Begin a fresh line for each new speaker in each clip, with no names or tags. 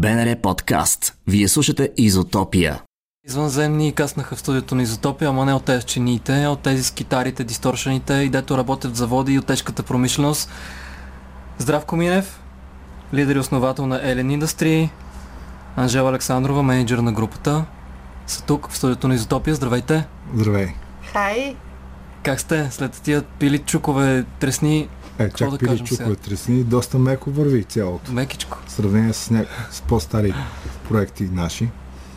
БНР подкаст. Вие слушате Изотопия.
Извънземни каснаха в студиото на Изотопия, ама не от тези чиниите, а от тези с китарите, дисторшените и дето работят в заводи и от тежката промишленост. Здравко Минев, лидер и основател на Елен Industry, Анжела Александрова, менеджер на групата, са тук в студиото на Изотопия. Здравейте!
Здравей!
Хай!
Как сте след тия пили чукове тресни?
Е, чак
да
пили чукове
сега?
тресни, доста меко върви цялото.
Мекичко.
В сравнение с, ня... с по-стари проекти наши.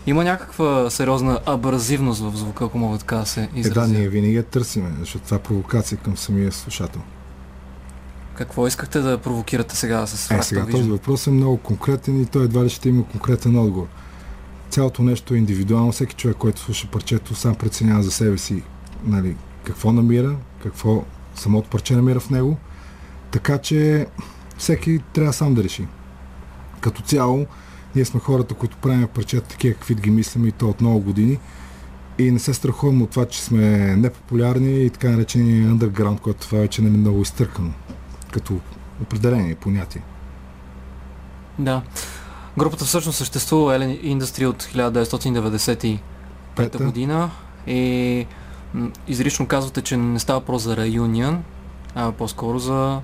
Има някаква сериозна абразивност в звука, ако мога така да се
Е, да,
изразя.
ние винаги я търсиме, защото това е провокация към самия слушател.
Какво искахте да провокирате сега с
Е,
Fractal
сега
Vision?
този въпрос е много конкретен и той едва ли ще има конкретен отговор. Цялото нещо е индивидуално, всеки човек, който слуша парчето, сам преценява за себе си нали, какво намира, какво самото парче намира в него. Така че всеки трябва сам да реши. Като цяло, ние сме хората, които правим парчета такива, каквито ги мислим и то от много години. И не се страхуваме от това, че сме непопулярни и така наречения underground, което това вече не е много изтъркано като определение понятие.
Да. Групата всъщност съществува Ellen Industry от 1995
Пета.
година и изрично казвате, че не става въпрос за реюнион, а по-скоро за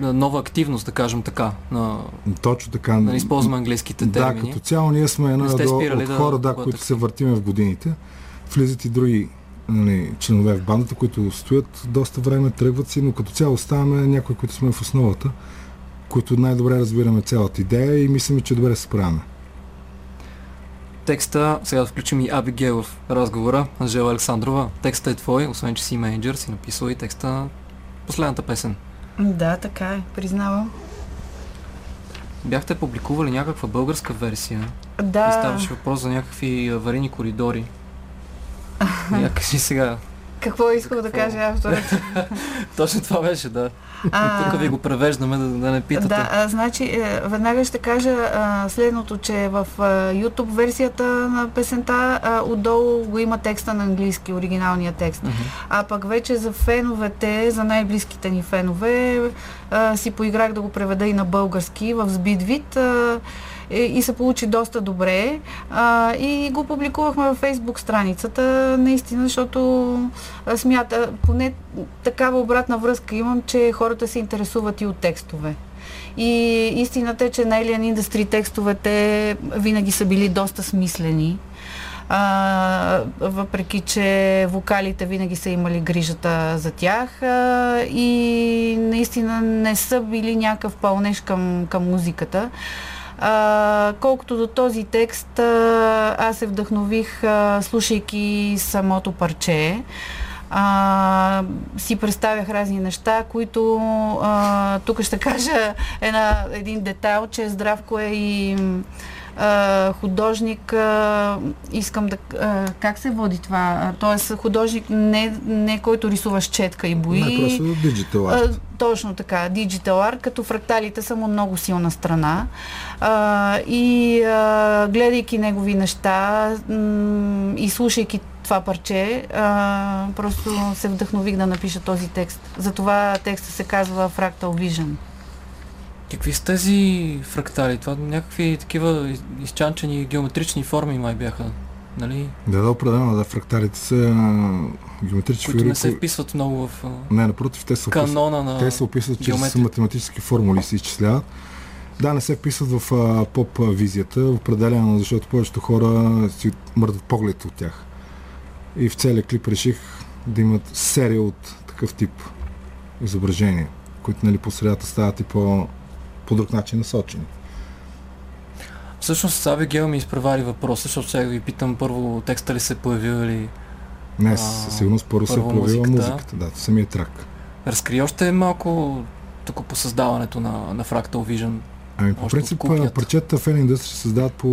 нова активност, да кажем така. На,
Точно така.
да не използваме английските
Да,
термини.
като цяло ние сме една до, от
да-
хора, да,
да
които се въртиме в годините. Влизат и други нали, членове в бандата, които стоят доста време, тръгват си, но като цяло оставаме някои, които сме в основата, които най-добре разбираме цялата идея и мислим, че добре се справяме.
Текста, сега да включим и Абигейл в разговора, Анжела Александрова. Текста е твой, освен че си менеджер, си написал и текста на последната песен.
Да, така е, признавам.
Бяхте публикували някаква българска версия. И
Да,
ставаше въпрос за някакви аварийни коридори. Някакси сега.
Какво исках да кажа авторът?
Точно това беше, да.
А,
Тук ви го превеждаме, да, да не питате.
Да, а, значи, е, веднага ще кажа а, следното, че в а, YouTube версията на песента а, отдолу го има текста на английски, оригиналния текст.
Мгм.
А пък вече за феновете, за най-близките ни фенове, а, си поиграх да го преведа и на български в сбит вид а, и, и се получи доста добре. А, и го публикувахме във фейсбук страницата, наистина, защото смята, поне такава обратна връзка имам, че хората се интересуват и от текстове. И истината е, че на Alien Industry текстовете винаги са били доста смислени. А, въпреки, че вокалите винаги са имали грижата за тях а, и наистина не са били някакъв пълнеж към, към музиката. А, колкото до този текст, а, аз се вдъхнових, а, слушайки самото парче. А, си представях разни неща, които а, тук ще кажа една, един детайл, че Здравко е и а, художник, а, искам да... А, как се води това? Тоест художник не, не който рисува с четка и бои.
Не, просто диджитал арт.
Точно така, диджитал арт, като фракталите са му много силна страна. А, и а, гледайки негови неща м- и слушайки това парче, а, просто се вдъхнових да напиша този текст. Затова текста се казва Fractal Vision.
Какви са тези фрактали? Това някакви такива из- изчанчени геометрични форми май бяха. Нали?
Да, да, определено, да, фракталите са геометрични
Които
фигури.
не се вписват много в а,
Не, напротив, те се описват.
канона на
Те се описват чрез
геометрия.
математически формули се изчисляват. Да, не се вписват в а, поп а, визията, определено, защото повечето хора си мърдат поглед от тях. И в целия клип реших да имат серия от такъв тип изображения, които нали, по средата стават и по, по друг начин насочени.
Всъщност с Абигел ми изпревари въпроса, защото сега ви питам първо текста ли се появил или...
Не, със сигурност първо се е
първо
появила
музиката.
музиката, да, самия трак.
Разкри още малко тук по създаването на, на Fractal Vision.
Ами по принцип
кухнята.
парчета в Alien Industry се създават по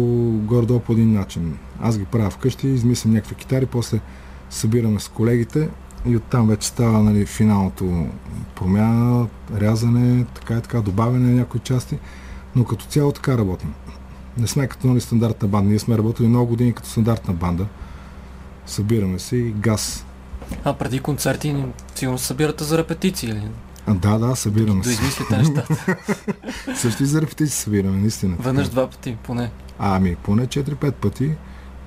горе-долу по един начин. Аз ги правя вкъщи, измислям някакви китари, после събираме с колегите и оттам вече става нали, финалното промяна, рязане, така и така, добавяне на някои части, но като цяло така работим. Не сме като нали, стандартна банда. Ние сме работили много години като стандартна банда. Събираме се и газ.
А преди концерти сигурно събирате за репетиции или?
А, да, да, събираме
Да
се.
измислите нещата.
Също и за репетиции събираме, наистина.
Веднъж два пъти, поне.
А, ами, поне 4-5 пъти.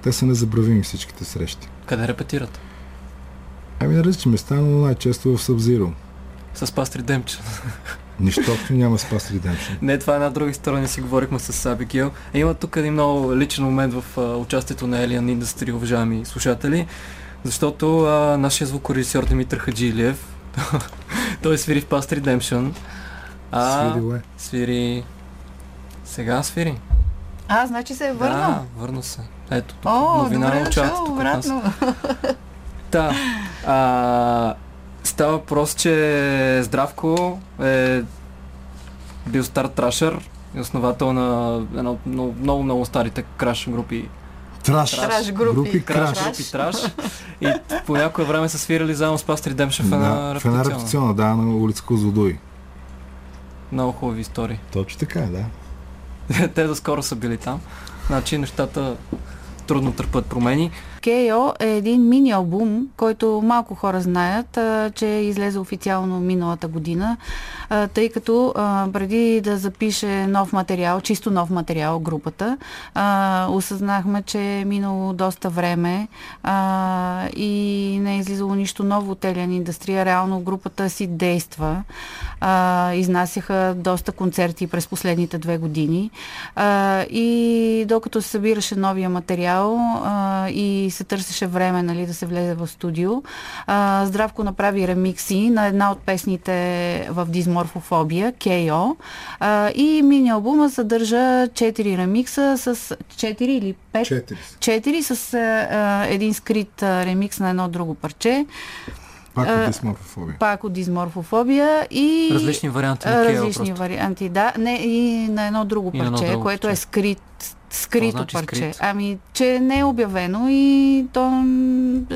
Те са незабравими всичките срещи.
Къде репетират?
Ами на различни места, но най-често в Събзиро.
С пастри Демче.
Нищо няма с Past Redemption.
Не, това е една друга история, не си говорихме с. А има тук един много личен момент в а, участието на Alien Industry, уважаеми слушатели, защото а, нашия звукорежисьор Димитър Хаджилиев, той свири в Past Redemption. А,
Свирил е.
свири... Сега свири.
А, значи се е върнал.
Да, върна се. Ето тук.
О,
новина
добре
на чата
обратно.
Да. А, става въпрос, че Здравко е бил стар трашър и основател на едно от много, много, много старите краш групи.
Траш.
Траш групи.
Групи
Краш, групи траш. И по някое време са свирали заедно с Пастри Демшев в една
Да, в една
репетиционна.
репетиционна, да, на улица Козлодуй.
Много хубави истории.
Точно така, е, да.
Те доскоро са били там. Значи нещата трудно търпят промени.
KO е един мини албум, който малко хора знаят, че излезе официално миналата година, тъй като преди да запише нов материал, чисто нов материал групата, осъзнахме, че е минало доста време и не е излизало нищо ново от Елен Индустрия. Реално групата си действа. Изнасяха доста концерти през последните две години. И докато се събираше новия материал и се търсеше време нали, да се влезе в студио, а, Здравко направи ремикси на една от песните в Дизморфофобия, KO. А, и мини албума съдържа 4 ремикса с 4 или 5
Четири. са.
4 с а, един скрит а, ремикс на едно друго парче,
Пак от дисморфофобия.
пак от дизморфофобия и
Различни варианти на
различни
просто.
варианти, да. Не, и на едно друго
И на едно
парче,
друго
което
парче.
е скрит, скрито
значи
парче.
скрит?
Ами, че не е обявено и то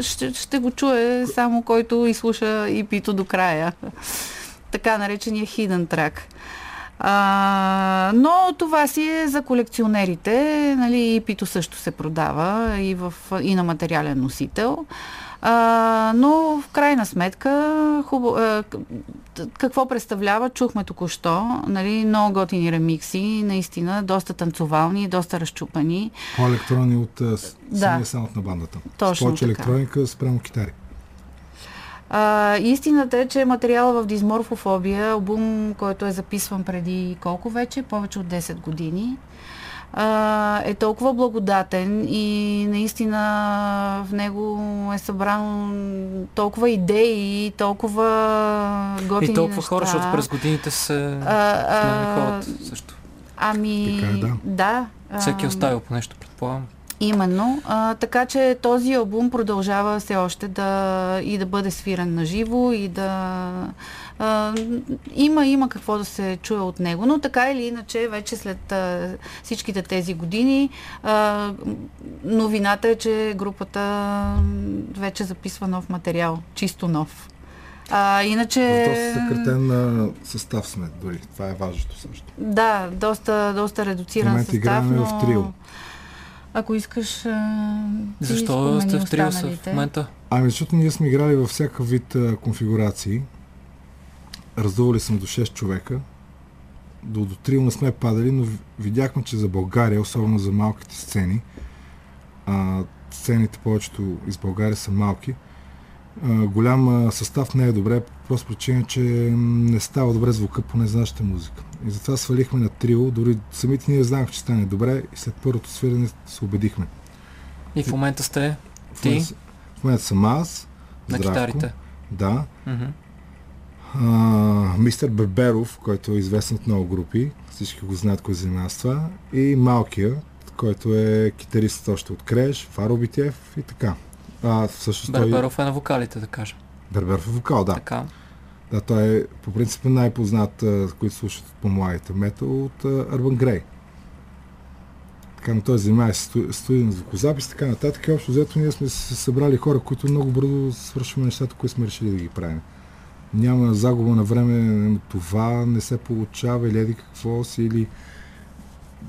ще, ще го чуе само който изслуша и пито до края. така наречения hidden track. А, но това си е за колекционерите. Нали, и пито също се продава и, в, и на материален носител. А, но в крайна сметка, хубаво, а, какво представлява, чухме току-що, нали, много готини ремикси, наистина, доста танцовални, доста разчупани.
По-електронни от
Да.
самия саунд на бандата.
Точно
С повече електроника спрямо китари.
А, истината е, че материала в Дизморфофобия, албум, който е записван преди колко вече? Повече от 10 години. А, е толкова благодатен и наистина в него е събрано толкова идеи, толкова готини
И толкова
неща.
хора, защото през годините се
А, а,
хората също.
Ами,
Така е, да.
да.
Всеки е оставил по нещо, предполагам.
Именно. А, така че този албум продължава все още да и да бъде свирен на живо и да а, има, има какво да се чуе от него, но така или иначе вече след а, всичките тези години а, новината е, че групата вече записва нов материал, чисто нов. А, иначе...
В доста съкратен а, състав сме дори. Това е важното също.
Да, доста, доста редуциран състав,
играем
но...
в трио.
Ако искаш,
Защо сте в трио са в момента?
Ами, защото ние сме играли във всяка вид а, конфигурации. Раздували съм до 6 човека. До, до трио не сме падали, но ви- видяхме, че за България, особено за малките сцени, а, сцените повечето из България са малки, голям състав не е добре, просто причина, че не става добре звука, поне за нашата музика. И затова свалихме на трио, дори самите ние знаех, че стане добре и след първото свирене се убедихме.
И в момента сте
В
Ти?
в момента съм аз,
на
Здравко,
китарите.
Да. А, мистер Берберов, който е известен от много групи, всички го знаят кой занимава с това, и Малкия, който е китарист още от Креш, Фаро Битев и така. А, всъщност той...
Берберов е на вокалите, да кажа.
Берберов е вокал, да.
Така.
Да, той е по принцип най-познат, които слушат по младите метал от Urban Grey. Така, но той се занимава с сту- студийна звукозапис, така нататък. И общо взето ние сме се събрали хора, които много бързо свършваме нещата, които сме решили да ги правим. Няма загуба на време, това не се получава или еди какво си, или...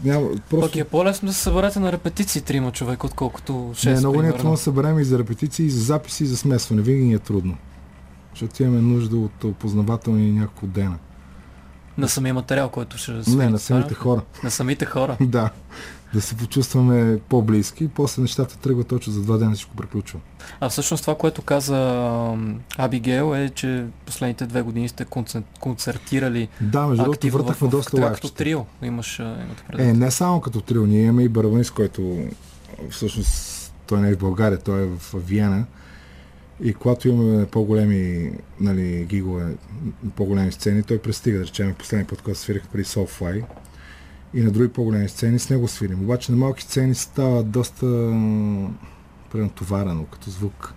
Няма,
Пък
просто...
е по-лесно да се съберете на репетиции трима човека, отколкото 6
не, много не е трудно да съберем и за репетиции, и за записи, и за смесване. Винаги ни е трудно. защото имаме нужда от опознавателни няколко дена.
На самия материал, който ще
Не,
свирите,
на самите хора.
На самите хора.
да. Да се почувстваме по-близки после нещата тръгват точно за два дена всичко приключва.
А всъщност това, което каза Абигейл е, че последните две години сте концер- концертирали
Да, между другото, въртахме
в,
доста
така като
лайфчета.
трио. Имаш, имате
Е, не само като трио, ние имаме и барабанист, който всъщност той не е в България, той е в Виена. И когато имаме по-големи нали, гигове, по-големи сцени, той пристига, да речем, последния път, когато свирих при Soulfly и на други по-големи сцени, с него свирим. Обаче на малки сцени става доста пренатоварено като звук.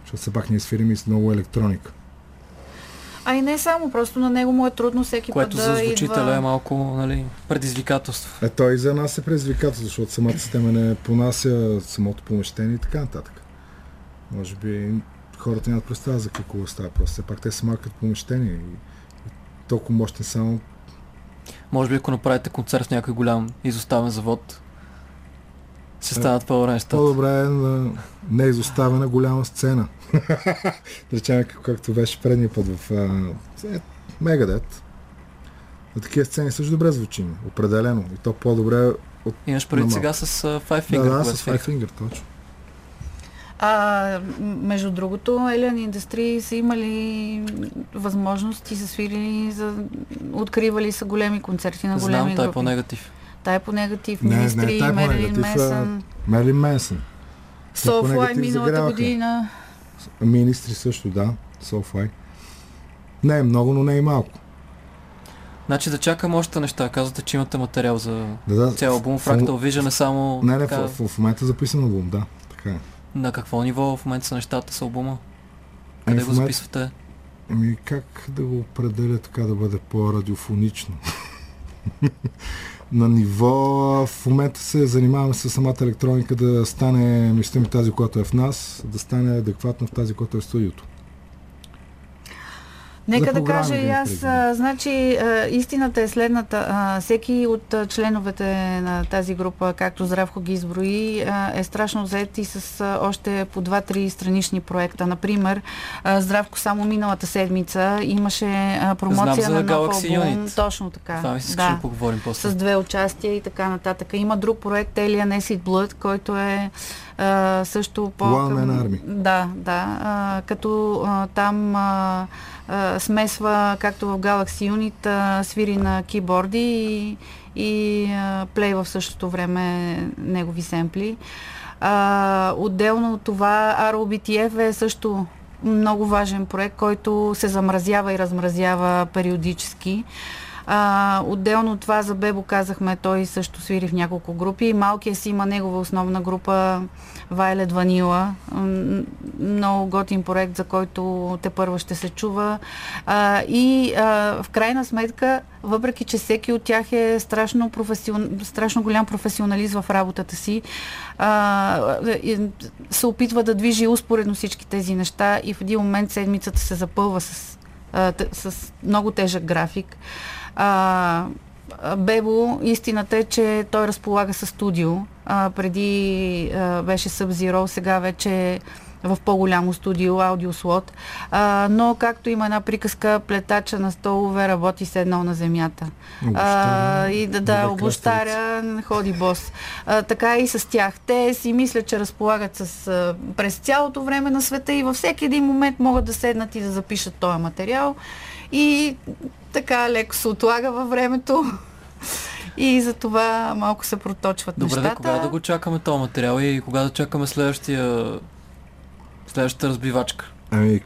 Защото все пак ние свирим и с много електроника.
А и не само, просто на него му е трудно всеки
Което
път
за
да
звучителя
идва...
е малко нали, предизвикателство.
Е, той и за нас е предизвикателство, защото самата система не понася самото помещение и така нататък. Може би хората нямат представа за какво става просто. Все пак те са малки помещения и, и толкова мощни само.
Може би ако направите концерт в някой голям изоставен завод, се стават по-добре нещата.
По-добре е на неизоставена голяма сцена. речем, как- както беше предния път в е, Мегадет. На такива сцени също добре звучим. Определено. И то по-добре от...
Имаш предвид
на
сега с uh, Five Finger.
да, да, с. Five Finger, точно.
А, между другото, Alien Industry са имали възможност и са свирили, за... откривали са големи концерти на големи
Знам, е
групи.
по-негатив.
Тай е по негатив,
Не, не,
Министри,
тай е а-
Месън,
Мерлин Менсън.
Soulfly
по-негатив
миналата година.
Министри също, да. Soulfly. Не е много, но не е малко.
Значи да чакам още неща. Казвате, че имате материал за
Да, да.
цял албум. Fractal Vision е само
Не, не,
така,
в, в, в момента записан албум, да. Така е.
На какво ниво в момента са нещата с албума?
Ами,
Къде го записвате?
Ами как да го определя така да бъде по-радиофонично? На ниво в момента се занимаваме с самата електроника да стане, мисля ми тази, която е в нас, да стане адекватна в тази, която е в студиото.
Нека да кажа и аз, а, значи а, истината е следната. А, всеки от а, членовете на тази група, както Здравко ги изброи, а, е страшно заед и с а, още по два-три странични проекта. Например, а, Здравко само миналата седмица имаше а, промоция
за
на нов
Galaxy
албум.
Unit.
Точно така.
Това
да
поговорим после.
с две участия и така нататък. Има друг проект Alien Acid Blood, който е а, също по...
One Man Army.
Да, да. А, като а, там а, а, смесва, както в Galaxy Unit, а, свири на киборди и, и а, плей в същото време негови семпли. А, отделно от това ROBTF е също много важен проект, който се замразява и размразява периодически. А, отделно от това за Бебо казахме, той също свири в няколко групи. Малкия си има негова основна група Vanilla. М, Много готин проект, за който те първо ще се чува. А, и а, в крайна сметка, въпреки че всеки от тях е страшно, професион... страшно голям професионалист в работата си, а, се опитва да движи успоредно всички тези неща и в един момент седмицата се запълва с, а, с много тежък график. А, Бебо, истината е, че той разполага със студио. А, преди а, беше Sub-Zero, сега вече е в по-голямо студио, аудиослот. А, но както има една приказка, плетача на столове работи седнал на земята. А, и да, да, обощаря, ходи бос. А, така и с тях. Те си мислят, че разполагат с, а, през цялото време на света и във всеки един момент могат да седнат и да запишат този материал. И така леко се отлага във времето. И за това малко се проточват
Добре, да,
нещата.
кога да го чакаме този материал и кога да чакаме следващия следващата разбивачка?
Ами,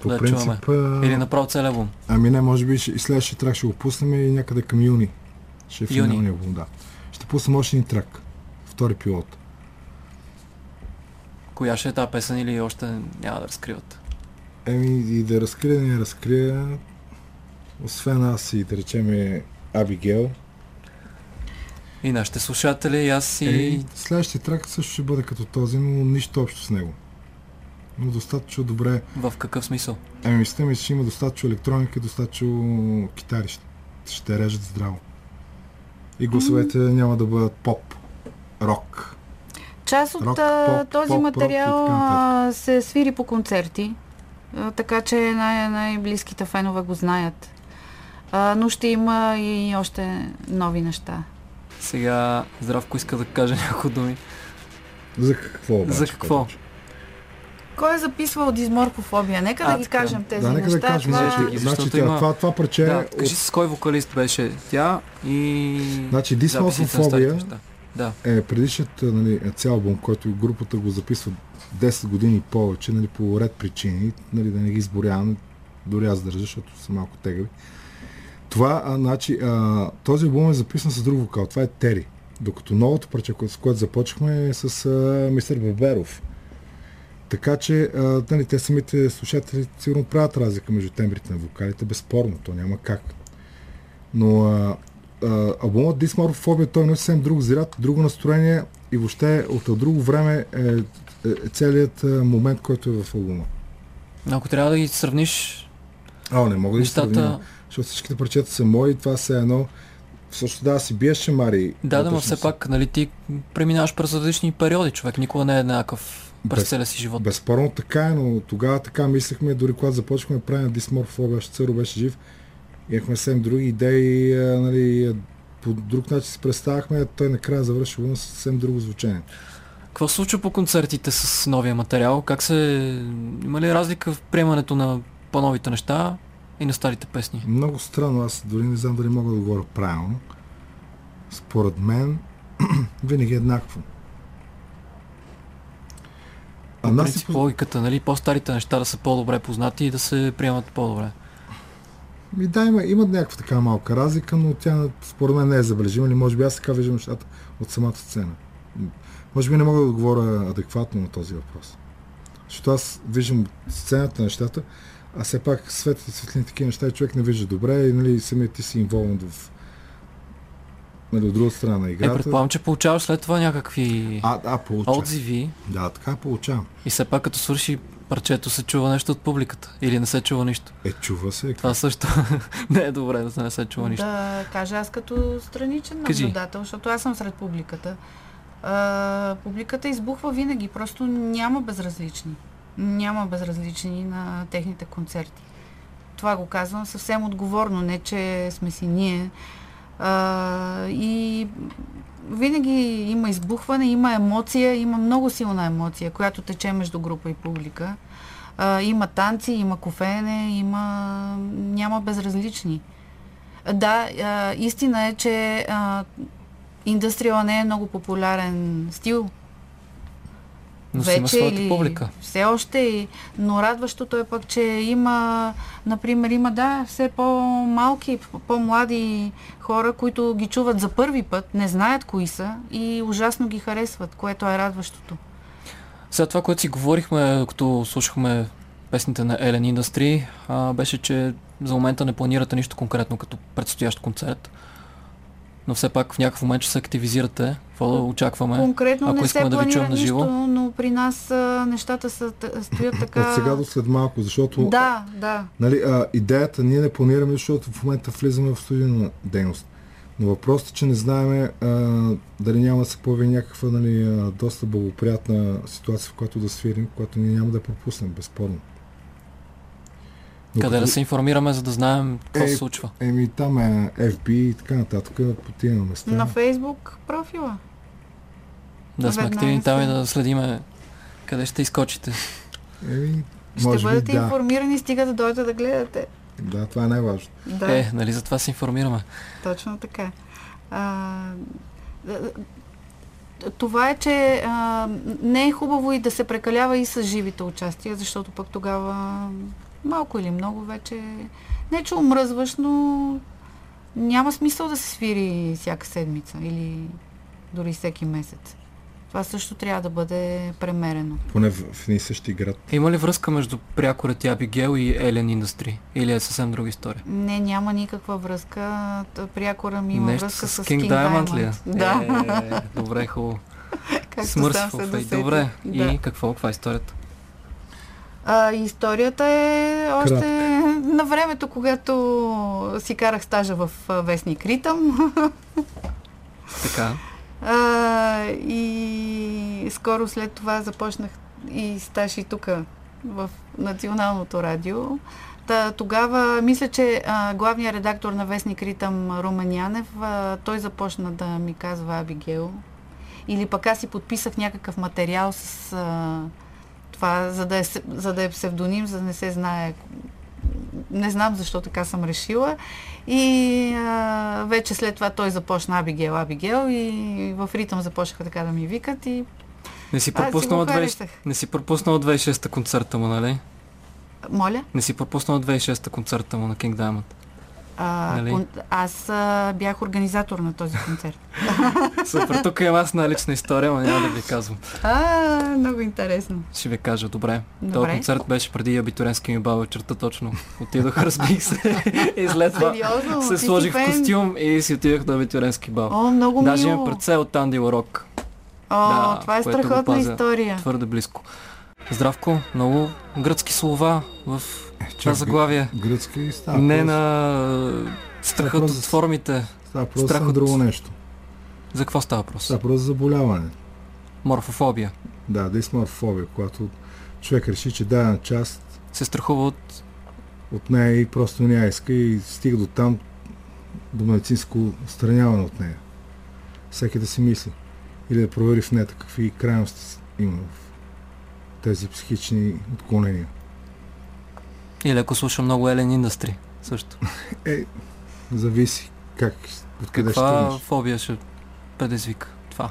по
Да
принцип... а,
Или направо цел албум?
Ами не, може би и следващия трак ще го пуснем и някъде към юни. Ще е финалния албум, да. Ще пуснем още един трак. Втори пилот.
Коя ще е тази песен или още няма да разкриват?
Еми и да разкрия, да не разкрия. Освен аз и да речем Абигел.
И нашите слушатели, и аз и...
Е, следващия трак също ще бъде като този, но нищо общо с него. Но достатъчно добре.
В какъв смисъл?
Ами мисля ми, че има достатъчно електроника и достатъчно китари. Ще, ще режат здраво. И гласовете няма да бъдат поп, рок.
Част от
Рок, поп,
този
поп, рок
материал а, се свири по концерти. Така че най- най-близките фенове го знаят. А, но ще има и още нови неща.
Сега Здравко иска да каже няколко думи.
За какво обаче?
За какво?
Кой е записвал дисморфофобия? Нека
А,
да ги
така.
кажем тези
Да, нека да
неща.
кажем.
Това-
Значи, значи
има-
тя, това, това парче
Да,
е от
кажи с кой вокалист беше тя и...
Значи, дисморфофобия.
Да.
е предишният нали, цял албум, който групата го записва 10 години повече, нали, по ред причини, нали, да не ги изборявам, дори аз държа, защото са малко тегави. Това, а, значи, а, този албум е записан с друг вокал, това е Тери. Докато новото парче, с което започнахме е с а, мистер Баберов. Така че, а, нали, те самите слушатели сигурно правят разлика между тембрите на вокалите, безспорно, то няма как. Но а, а, албумът Дисморфобия, той е съвсем друг заряд, друго настроение и въобще от друго време е целият а, момент, който е в албума.
Ако трябва да ги сравниш
А, не мога да ги сравня,
нещата...
защото всичките парчета са мои, това са едно. Всъщност да, си биеш шамари.
Да, да, но все пак, нали, ти преминаваш през различни периоди. Човек никога не е еднакъв през целия си живот.
Безспорно така е, но тогава така мислехме, дори когато започнахме да правим дисморфобия, още Царо беше жив, имахме съвсем други идеи, нали, по друг начин си представяхме, той накрая завърши албума с съвсем друго звучение.
Какво се случва по концертите с новия материал? Как се... Има ли разлика в приемането на по-новите неща и на старите песни?
Много странно, аз дори не знам дали мога да говоря правилно. Според мен, винаги е еднакво. А
По
нас
принцип,
си...
логиката, нали, по-старите неща да са по-добре познати и да се приемат по-добре.
Ми, да, има, има някаква така малка разлика, но тя според мен не е забележима, или може би аз така виждам нещата от самата сцена. Може би не мога да отговоря адекватно на този въпрос. Защото аз виждам сцената нещата, а все пак светът и светлини такива неща човек не вижда добре и нали, самият ти си инволван в нали, от друга страна на
Е,
играта.
предполагам, че получаваш след това някакви
А, а, получавам.
отзиви
Да, така получавам.
и все пак като свърши парчето се чува нещо от публиката или не се чува нищо.
Е, чува се.
Това също не е добре да се не се чува нищо.
Да кажа аз като страничен
Кажи.
наблюдател, защото аз съм сред публиката. А, публиката избухва винаги, просто няма безразлични. Няма безразлични на техните концерти. Това го казвам съвсем отговорно, не че сме си ние. А, и винаги има избухване, има емоция, има много силна емоция, която тече между група и публика. А, има танци, има кофеене, има... няма безразлични. Да, а, истина е, че а, индустриала не е много популярен стил.
Но си има своята публика.
Все още, и- но радващото е пък, че има, например, има, да, все по-малки, по-млади хора, които ги чуват за първи път, не знаят кои са и ужасно ги харесват, което е радващото.
Сега това, което си говорихме, докато слушахме песните на Industry, а, беше, че за момента не планирате нищо конкретно като предстоящ концерт. Но все пак в някакъв момент ще се активизирате. Какво да очакваме?
Конкретно
ако
не се
искаме да ви чуем на живо?
нищо, но при нас а, нещата са, стоят така...
От сега до след малко, защото
Да, да.
Нали, а, идеята ние не планираме, защото в момента влизаме в студийна дейност. Но въпросът е, че не знаем дали няма да се появи някаква нали, а, доста благоприятна ситуация, в която да свирим, която ние няма да пропуснем, безспорно.
Къде да се информираме, за да знаем какво
Е,
се случва?
Еми там е FB и така нататък, по тия места.
На Фейсбук профила.
Да сме активни там и да следиме къде ще изкочите.
Еми,
Ще
може би
бъдете
да.
информирани, стига да дойдете да гледате.
Да, това е най-важно.
Да,
Е, нали за това се информираме.
точно така. А, това е, че а, не е хубаво и да се прекалява и с живите участия, защото пък тогава малко или много вече не че омръзваш, но няма смисъл да се свири всяка седмица или дори всеки месец. Това също трябва да бъде премерено.
Поне в, в един същи град.
Има ли връзка между прякорът Абигел и Ellen Industry? Или е съвсем друга история?
Не, няма никаква връзка. Прякора ми има
Нещо
връзка с,
King, Diamond, ли? е?
Да,
Е, добре, хубаво.
както
Смърс
сам
в
се
Фейт.
досетих.
Добре.
Да.
И какво? Каква е историята?
А, историята е още на времето, когато си карах стажа в Вестник Ритъм.
Така.
А, и скоро след това започнах и стаж и тук в националното радио. Та, тогава мисля, че а, главният редактор на Вестник Ритъм Румен Янев, а, той започна да ми казва Абигел. Или пък аз си подписах някакъв материал с а, това, за да, е, за да е псевдоним, за да не се знае. Не знам защо така съм решила. И а, вече след това той започна Абигел, Абигел и в ритъм започнаха така да ми викат и
Не си
Аз си
пропуснала
го
20...
харесах.
Не си пропуснала 26-та концерта му, нали?
моля.
Не си пропуснала 26-та концерта му на King Diamond.
А,
Нали?
кон... Аз а, бях организатор на този концерт.
Супер, тук имам аз една лична история, но няма да ви казвам.
А, много интересно.
Ще ви кажа, добре. Този
Добре.
концерт беше преди абитуренски ми бал вечерта точно. Отидох, разбих се. и след това
Сериозно?
се сложих в костюм и си отидох на абитуренски бал.
О, много
Даже
мило.
имам пръце от Анди Ларок.
О,
Да,
това е страхотна история.
Твърде близко. Здравко, много гръцки слова в това
Чак,
заглавие.
Гръцки става
Не на страхът от формите.
Става просто
страх от-
друго нещо.
За какво става въпрос?
Става просто за заболяване.
Морфофобия.
Да, дисморфобия, когато човек реши, че дадена част
Се страхува от...
от нея и просто не я иска и стига до там до медицинско отстраняване от нея. Всеки да си мисли. Или да провери в нея какви крайности има в тези психични отклонения.
Или ако слуша много Елен Industry. Също.
Е, зависи как, откъде ще
Каква фобия ще предизвика това?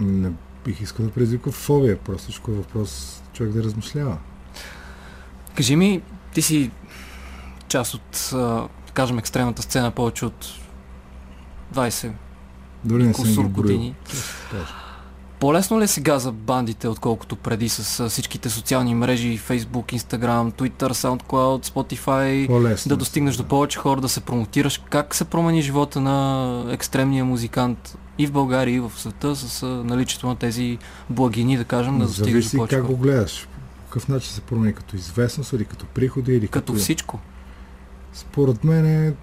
Не бих искал да предизвиква фобия, просто е въпрос човек да размишлява.
Кажи ми, ти си част от, да кажем, екстремната сцена повече от 20
Дори не съм
години.
Кажа.
По-лесно ли е сега за бандите, отколкото преди с всичките социални мрежи, Facebook, Instagram, Twitter, SoundCloud, Spotify,
По-лесно.
да достигнеш до повече хора, да се промотираш? Как се промени живота на екстремния музикант и в България, и в света с наличието на тези благини, да кажем, да достигаш до
Зависи
повече
как
хора?
го гледаш. Какъв начин се промени, като известност или като приходи или
Като всичко.
Според мен е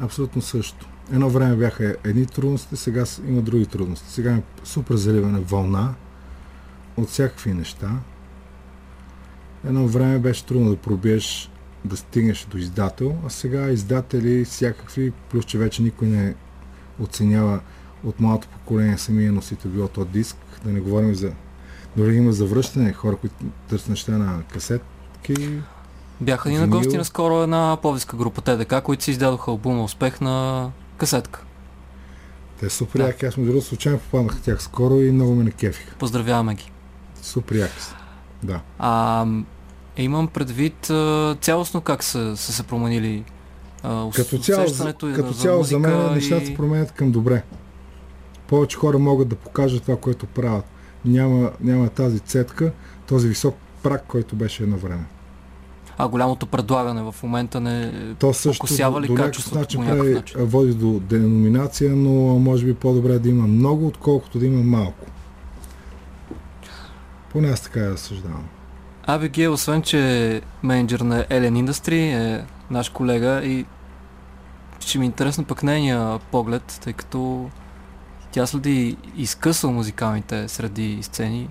абсолютно също. Едно време бяха едни трудности, сега има други трудности. Сега е супер заливана вълна от всякакви неща. Едно време беше трудно да пробиеш да стигнеш до издател, а сега издатели всякакви, плюс че вече никой не оценява от малото поколение самия носител, било то диск, да не говорим за дори има завръщане, хора, които търсят неща на касетки,
Бяха ни на гости наскоро една повиска група ТДК, които си издадоха албума Успех на касетка.
Те супер
Да.
яки. Аз между другото случайно попаднах в тях скоро и много ме накефиха.
Поздравяваме ги.
Супер яки са. Да.
А, е, имам предвид а, цялостно как са, са се променили а,
Като цяло,
усещането
като
за
цяло за мен нещата се променят към добре. Повече хора могат да покажат това, което правят. Няма, няма тази цетка, този висок прак, който беше едно време.
А голямото предлагане в момента не
То също
покосява ли
до някакъв
качеството
начин
по някакъв начин?
води до деноминация, но може би по-добре да има много, отколкото да има малко. Поне аз така я разсъждавам.
Абигейл, освен че е менеджер на Alien Industry, е наш колега и ще ми е интересно пък нейния поглед, тъй като тя следи изкъсва музикалните среди сцени.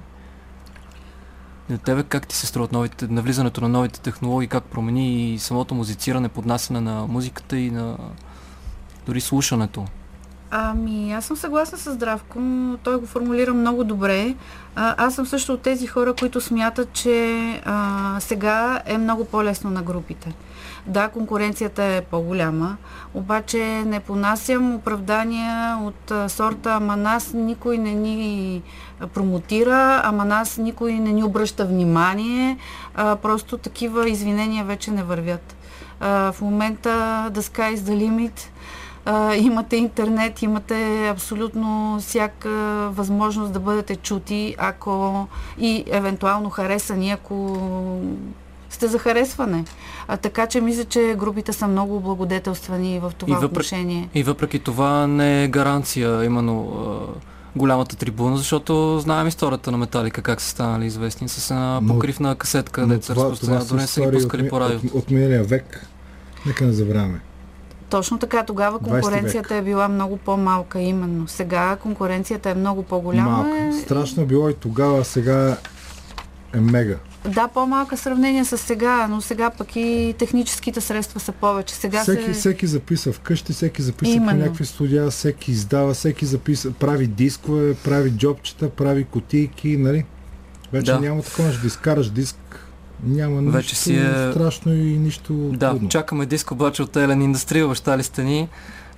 На тебе как ти се струват новите, навлизането на новите технологии, как промени и самото музициране, поднасяне на музиката и на дори слушането?
Ами, аз съм съгласна с Здравко. Той го формулира много добре. А, аз съм също от тези хора, които смятат, че а, сега е много по-лесно на групите. Да, конкуренцията е по-голяма, обаче не понасям оправдания от сорта, ама нас никой не ни промотира, ама нас никой не ни обръща внимание. А, просто такива извинения вече не вървят. А, в момента the sky is the limit. А, имате интернет, имате абсолютно всяка възможност да бъдете чути, ако и евентуално харесани, ако сте за харесване. А, така че мисля, че групите са много облагодетелствани в това
И въпреки-
отношение.
И въпреки това не е гаранция именно а, голямата трибуна, защото знаем историята на Металика, как са станали известни с една покривна касетка, се разпространява, дори не са ги пускали по радио.
от, от миналия век. Нека не забравяме.
Точно така, тогава
20
конкуренцията е била много по-малка именно. Сега конкуренцията е много по-голяма.
Малко. Страшно е било и тогава, а сега е мега.
Да, по-малка сравнение с сега, но сега пък и техническите средства са повече. Сега
всеки,
се...
всеки записва вкъщи, всеки записва
Именно.
по някакви студия, всеки издава, всеки записва, прави дискове, прави джобчета, прави кутийки, нали? Вече
Да.
няма такова, ще изкараш диск, няма нищо
Вече си е-
страшно и нищо
Да,
трудно.
чакаме диск обаче от Елен Industry, обещали сте ни.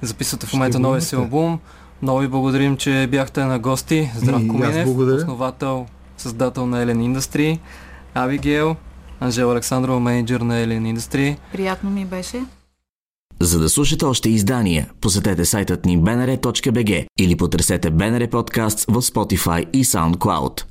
Записвате в момента новия си албум. Много ви благодарим, че бяхте на гости. Здравко
И аз
Минев,
благодаря.
основател, създател на Елен Industry. Авигел, Анжела Александрова, менеджер на Елен Industry.
Приятно ми беше.
За да слушате още издания, посетете сайтът ни bnr.bg или потърсете BNR Podcasts в Spotify и SoundCloud.